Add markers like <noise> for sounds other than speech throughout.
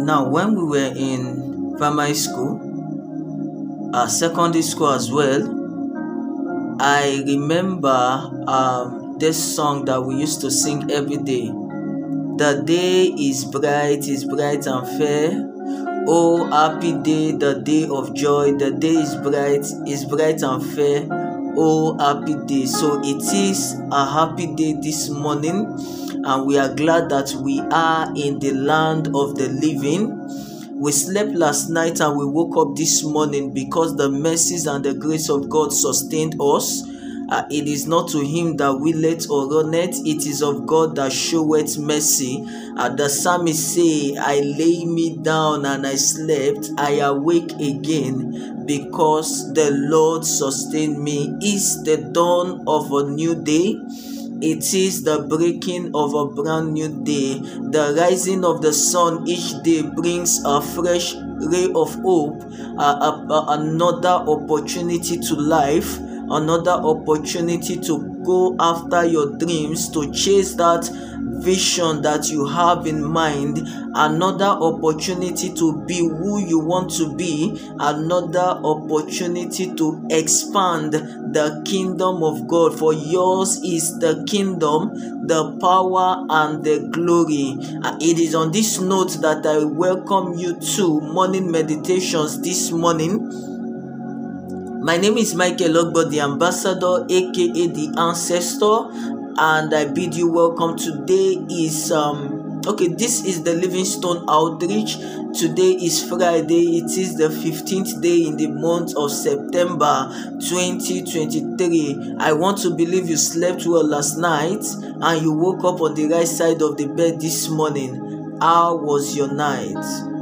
Now, when we were in primary school, uh, secondary school as well, I remember um, this song that we used to sing every day. The day is bright, is bright and fair. Oh, happy day, the day of joy. The day is bright, is bright and fair. Oh, happy day. So it is a happy day this morning, and we are glad that we are in the land of the living. We slept last night and we woke up this morning because the mercies and the grace of God sustained us. Uh, it is not to him that willeth or runneth, it is of God that showeth mercy. Uh, the psalmist say, I lay me down and I slept, I awake again because the Lord sustained me. Is the dawn of a new day? It is the breaking of a brand new day. The rising of the sun each day brings a fresh ray of hope, uh, another opportunity to life another opportunity to go after your dreams, to chase that vision that you have in mind, another opportunity to be who you want to be, another opportunity to expand the kingdom of God. For yours is the kingdom, the power, and the glory. Uh, it is on this note that I welcome you to morning meditations this morning. My name is Michael Ogbo, the ambassador, aka the ancestor, and I bid you welcome. Today is um okay, this is the Livingstone outreach. Today is Friday, it is the 15th day in the month of September 2023. I want to believe you slept well last night and you woke up on the right side of the bed this morning. How was your night?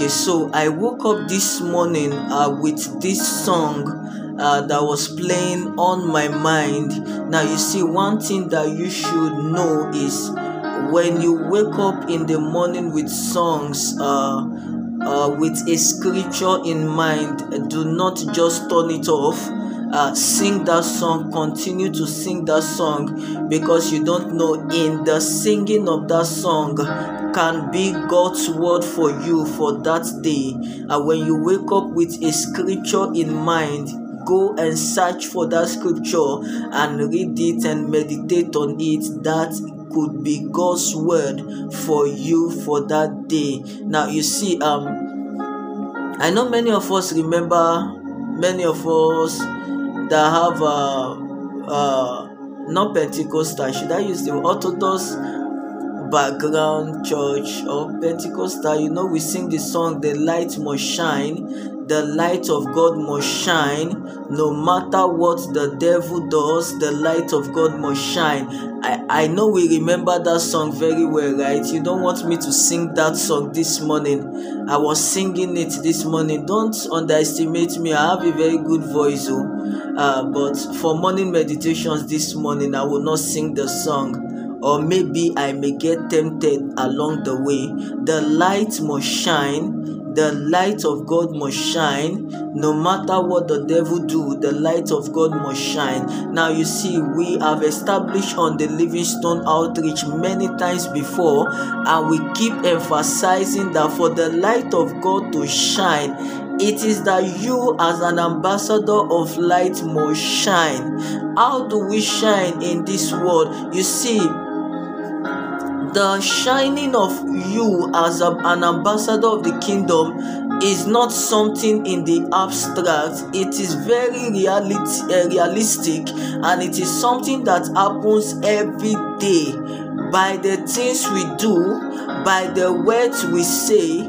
Okay, so I woke up this morning uh, with this song uh, that was playing on my mind. Now, you see, one thing that you should know is when you wake up in the morning with songs, uh, uh, with a scripture in mind, do not just turn it off. Uh, sing that song, continue to sing that song because you don't know in the singing of that song can be God's word for you for that day. And when you wake up with a scripture in mind, go and search for that scripture and read it and meditate on it. That could be God's word for you for that day. Now you see, um, I know many of us remember, many of us that have uh, uh, not Pentecostal, should I use the Orthodox background church or Pentecostal, you know, we sing the song, The Light Must Shine. The light of God must shine. No matter what the devil does, the light of God must shine. I, I know we remember that song very well, right? You don't want me to sing that song this morning. I was singing it this morning. Don't underestimate me. I have a very good voice, oh. Uh, but for morning meditations this morning, I will not sing the song or maybe I may get tempted along the way. The light must shine. The light of God must shine. No matter what the devil do, the light of God must shine. Now you see, we have established on the Livingstone outreach many times before, and we keep emphasizing that for the light of God to shine, it is that you as an ambassador of light must shine. How do we shine in this world? You see, the shining of you as a, an ambassador of the kingdom is not something in the abstract. It is very reality, uh, realistic and it is something that happens every day. By the things we do by the words we say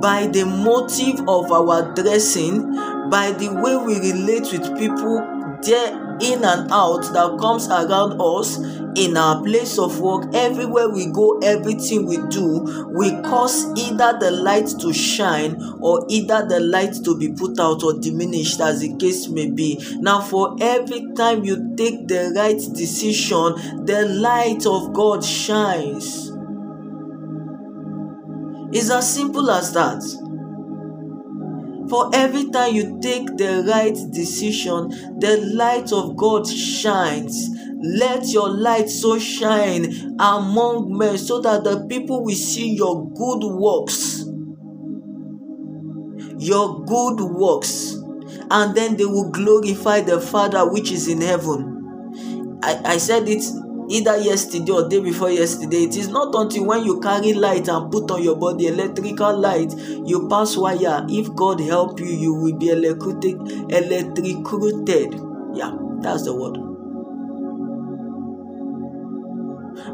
by the motive of our dressing by the way we relate with people there in and out that comes around us in our place of work. Everywhere we go everything we do we cause either the light to shine or either the light to be put out or diminished as the case may be. Now for every time you take the right decision the light of god shines. It's as simple as that for every time you take the right decision, the light of God shines. Let your light so shine among men so that the people will see your good works. Your good works. And then they will glorify the Father which is in heaven. I, I said it either yesterday or day before yesterday. It is not until when you carry light and put on your body electrical light you pass wire. If god help you you will be electrocuted electrocuted yeah that's the word.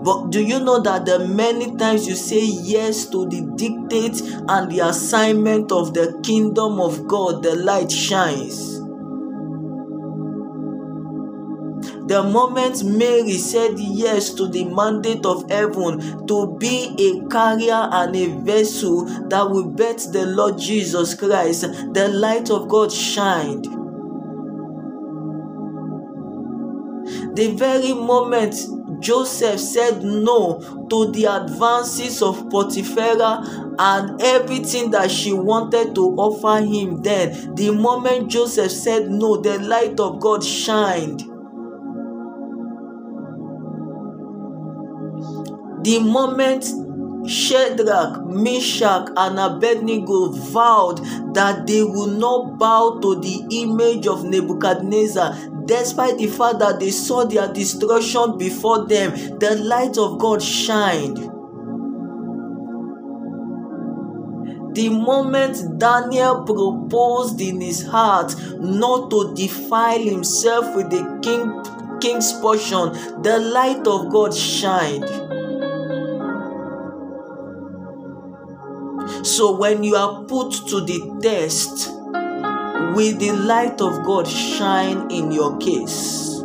But do you know that the many times you say yes to the dictate and the assignment of the kingdom of god the light shines The moment Mary said yes to the mandate of heaven to be a carrier and a vessel that will bet the Lord Jesus Christ, the light of God shined. The very moment Joseph said no to the advances of Potiphar and everything that she wanted to offer him then the moment Joseph said no the light of God shined The moment Shadrach, Meshach, and Abednego vowed that they would not bow to the image of Nebuchadnezzar, despite the fact that they saw their destruction before them, the light of God shined. The moment Daniel proposed in his heart not to defile himself with the king, king's portion, the light of God shined. So when you are put to the test, will the light of God shine in your case?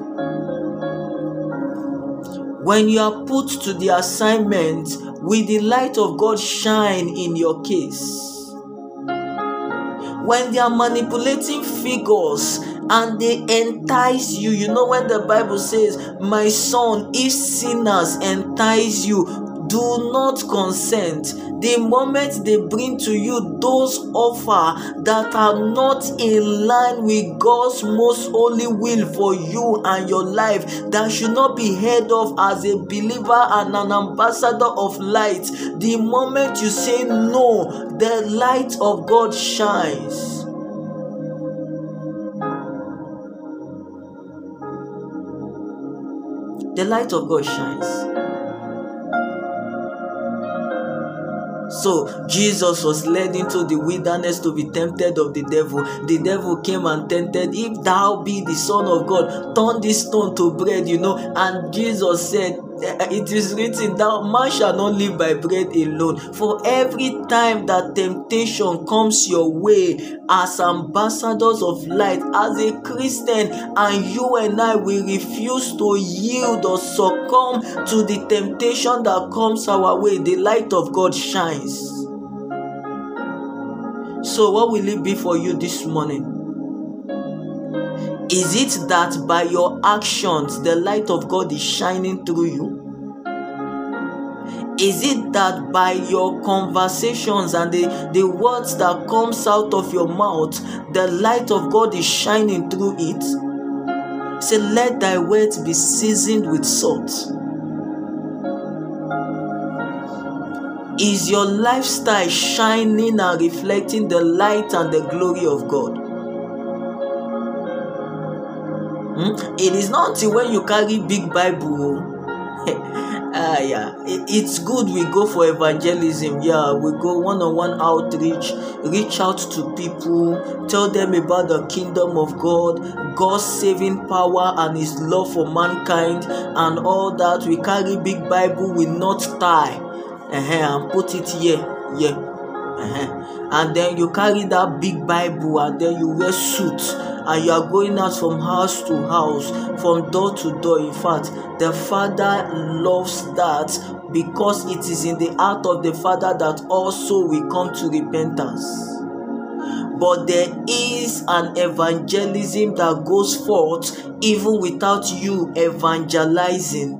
When you are put to the assignment, will the light of God shine in your case? When they are manipulating figures and they entice you, you know, when the Bible says, My son, if sinners entice you, do not consent the moment they bring to you those offer that are not in line with God's most holy will for you and your life that should not be heard of as a believer and an ambassador of light. The moment you say no the light of God shines. The light of God shines So Jesus was led into the wilderness to be tempted of the devil. The devil came and tempted, If thou be the Son of God, turn this stone to bread, you know. And Jesus said, <laughs> it is written that man shall not live by bread alone. For every time that temptation comes your way, as ambassadors of light, as a Christian, and you and I will refuse to yield or succumb to the temptation that comes our way, the light of God shines. So, what will it be for you this morning? Is it that by your actions the light of God is shining through you? Is it that by your conversations and the, the words that comes out of your mouth, the light of God is shining through it? Say, let thy words be seasoned with salt. Is your lifestyle shining and reflecting the light and the glory of God? Hmm? It is not until when you carry big Bible. <laughs> ah yeah, it, it's good we go for evangelism. Yeah, we go one-on-one outreach, reach out to people, tell them about the kingdom of God, God's saving power and His love for mankind, and all that. We carry big Bible, we not tie, uh-huh, and put it here, yeah. And then you carry that big bible and then you wear suit and you are going out from house to house, from door to door. In fact, the Father loves that because it is in the heart of the Father that also we come to repentance. But there is an evangelism that goes forth even without you evangelizing.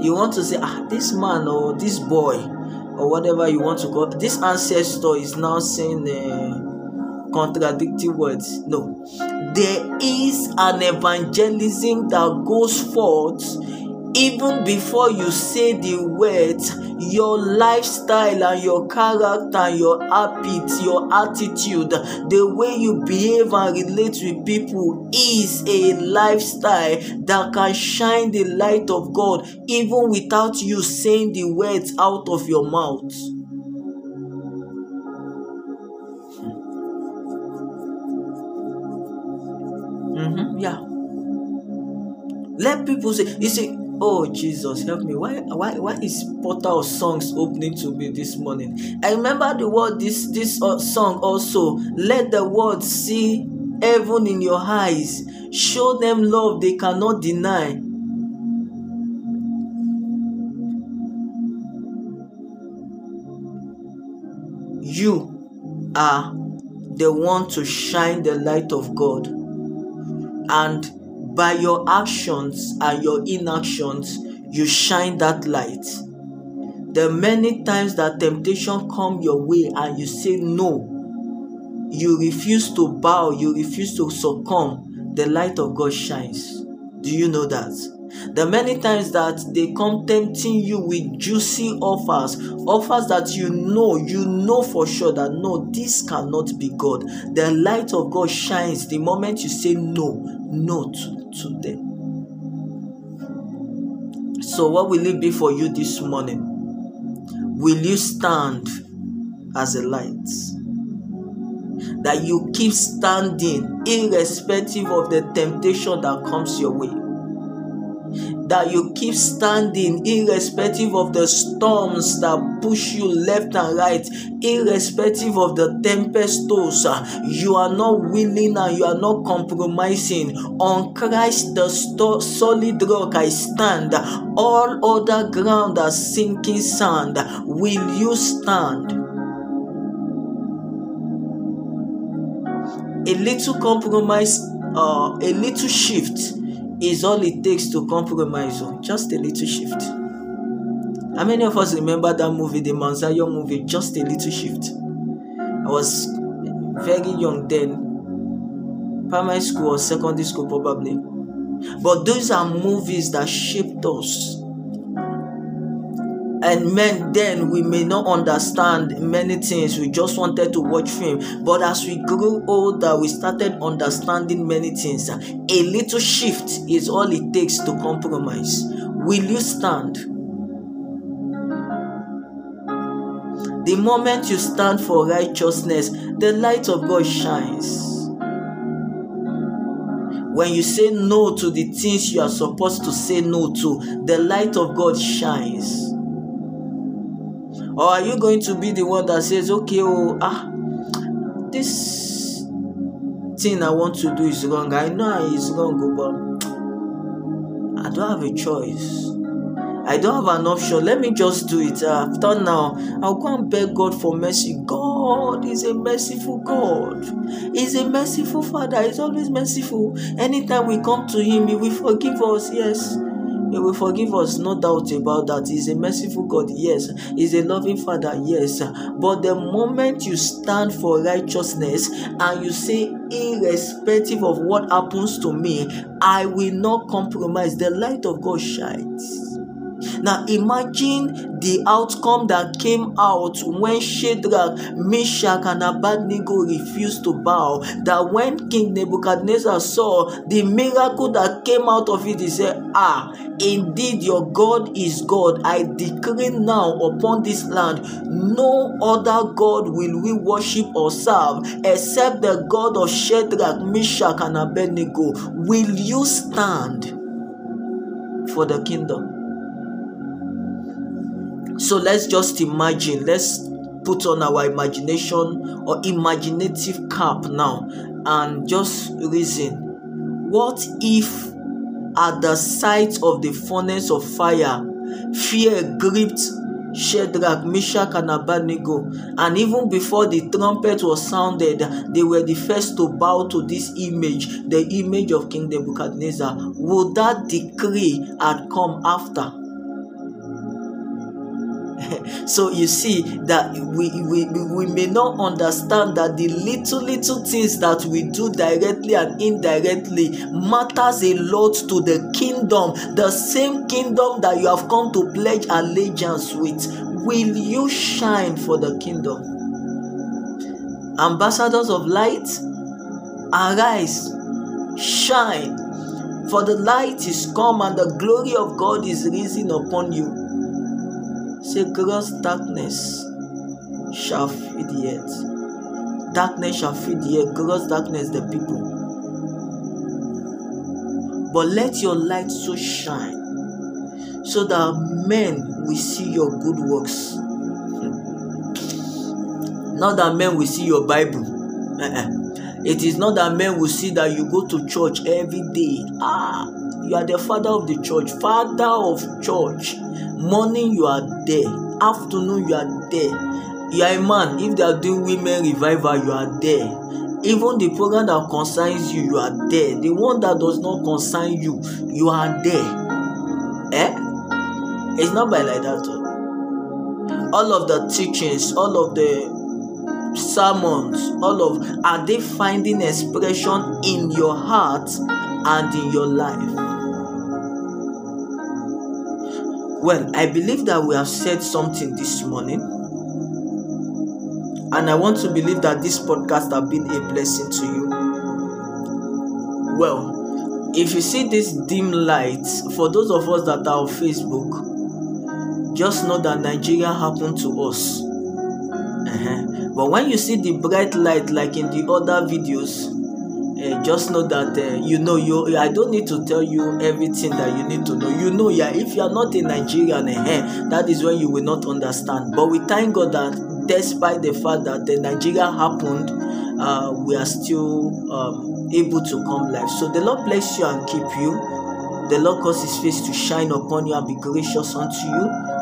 You want to say, ah, this man or this boy or whatever you want to call this ancestor is now saying uh, contradicting words. No, there is an evangelism that goes forth even before you say the words your lifestyle and your character and your habits your attitude the way you behave and relate with people is a lifestyle that can shine the light of god even without you saying the words out of your mouth. Mm-hmm, yeah. Let people say you see Oh Jesus, help me. Why why why is portal of songs opening to me this morning? I remember the word this this uh, song also. Let the world see heaven in your eyes. Show them love they cannot deny. You are the one to shine the light of God. And by your actions and your inactions you shine that light. The many times that temptation come your way and you say no you refuse to bow you refuse to succumb the light of god shines. Do you know that? The many times that they come tempting you with juicy offers offers that you know you know for sure that no this cannot be god. The light of god shines the moment you say no no to to them. So, what will it be for you this morning? Will you stand as a light? That you keep standing irrespective of the temptation that comes your way that you keep standing irrespective of the storms that push you left and right, irrespective of the tempestuous. You are not willing and you are not compromising. On Christ, the sto- solid rock, I stand. All other ground are sinking sand. Will you stand? A little compromise, uh, a little shift is all it takes to compromise. Oh, just a little shift. How many of us remember that movie, the Mount movie? Just a little shift. I was very young then, primary school or secondary school probably. But those are movies that shaped us and men then we may not understand many things. We just wanted to watch film. But as we grew older we started understanding many things. A little shift is all it takes to compromise. Will you stand? The moment you stand for righteousness the light of god shines. When you say no to the things you are supposed to say no to the light of god shines or are you going to be the one that says, okay, oh, ah, this thing I want to do is wrong. I know it's wrong, oh, but I don't have a choice. I don't have an option. Let me just do it. After now, I'll go and beg God for mercy. God is a merciful God. He's a merciful Father. He's always merciful. Anytime we come to Him, He will forgive us. Yes. He will forgive us, no doubt about that. He's a merciful God, yes. He's a loving Father, yes. But the moment you stand for righteousness and you say, irrespective of what happens to me, I will not compromise, the light of God shines. Now imagine the outcome that came out when Shadrach, Meshach, and Abednego refused to bow. That when King Nebuchadnezzar saw the miracle that came out of it, he said, Ah, indeed your God is God. I decree now upon this land, no other God will we worship or serve except the God of Shadrach, Meshach, and Abednego. Will you stand for the kingdom? So let's just imagine, let's put on our imagination or imaginative cap now and just reason what if at the sight of the furnace of fire fear gripped Shadrach, Meshach, and Abednego. And even before the trumpet was sounded, they were the first to bow to this image, the image of King Nebuchadnezzar. Would that decree had come after? <laughs> so you see that we, we we may not understand that the little little things that we do directly and indirectly matters a lot to the kingdom the same kingdom that you have come to pledge allegiance with. Will you shine for the kingdom? Ambassadors of light arise shine for the light is come and the glory of god is risen upon you Say, gross darkness shall feed the earth. Darkness shall feed the earth. Gross darkness, the people. But let your light so shine so that men will see your good works. Not that men will see your Bible. Uh-uh. It is not that men will see that you go to church every day. Ah, you are the father of the church, father of church. Morning you are there, afternoon you are there. You are a man. If they are doing women revival, you are there. Even the program that concerns you, you are there. The one that does not concern you, you are there. Eh? It's not by like that. Oh. All of the teachings, all of the sermons, all of are they finding expression in your heart and in your life? Well, I believe that we have said something this morning. And I want to believe that this podcast has been a blessing to you. Well, if you see this dim light, for those of us that are on Facebook, just know that Nigeria happened to us. Uh-huh. But when you see the bright light, like in the other videos, uh, just know that uh, you know you i don't need to tell you everything that you need to know. You know yeah if you are not a nigerian uh, that is when you will not understand. But we thank god that despite the fact that the nigeria happened uh, we are still um, able to come live. So the lord bless you and keep you. The lord cause his face to shine upon you and be gracious unto you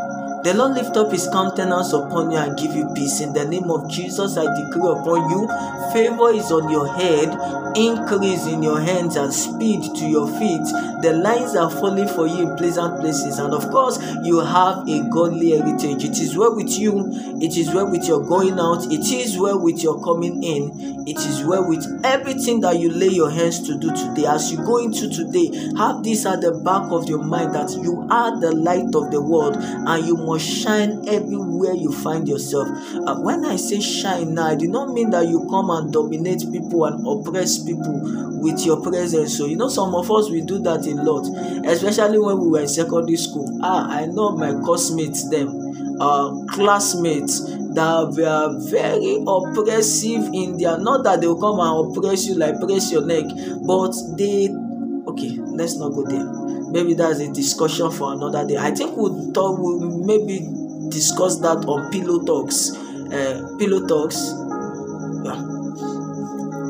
the Lord lift up his countenance upon you and give you peace. In the name of Jesus, I decree upon you favor is on your head, increase in your hands, and speed to your feet. The lines are falling for you in pleasant places. And of course, you have a godly heritage. It is well with you, it is well with your going out, it is well with your coming in, it is well with everything that you lay your hands to do today. As you go into today, have this at the back of your mind that you are the light of the world and you must shine everywhere you find yourself. Uh, when I say shine now, I do not mean that you come and dominate people and oppress people with your presence. So, you know, some of us we do that a lot, especially when we were in secondary school. Ah, I know my classmates, them, uh, classmates that were very oppressive in their not that they will come and oppress you like press your neck, but they okay, let's not go there maybe that's a discussion for another day. I think we'll talk. We'll maybe discuss that on Pillow Talks. Uh, Pillow Talks.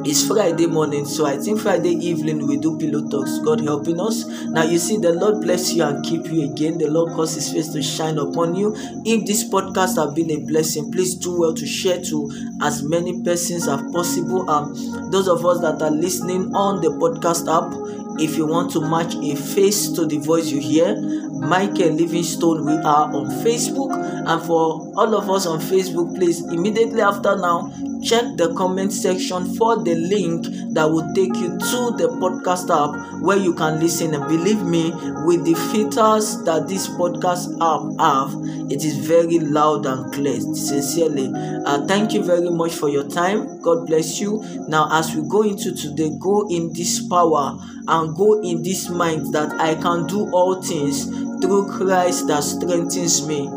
It's Friday morning, so I think Friday evening we do pillow talks. God helping us. Now you see, the Lord bless you and keep you again. The Lord cause His face to shine upon you. If this podcast have been a blessing, please do well to share to as many persons as possible. Um, those of us that are listening on the podcast app, if you want to match a face to the voice you hear, Michael Livingstone, we are on Facebook. And for all of us on Facebook, please immediately after now, check the comment section for the link that will take you to the podcast app where you can listen. And believe me, with the filters that this podcast app have, it is very loud and clear. Sincerely, uh, thank you very much for your time. God bless you. Now, as we go into today, go in this power and go in this mind that I can do all things through Christ that strengthens me.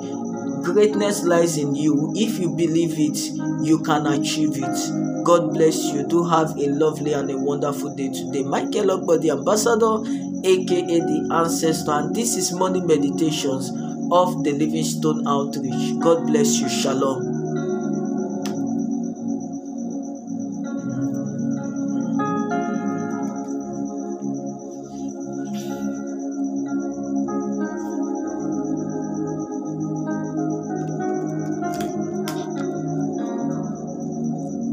Greatness lies in you. If you believe it, you can achieve it. God bless you. Do have a lovely and a wonderful day today. Michael Ogbo, the ambassador, aka the ancestor, and this is morning meditations of the Livingstone Outreach. God bless you. Shalom.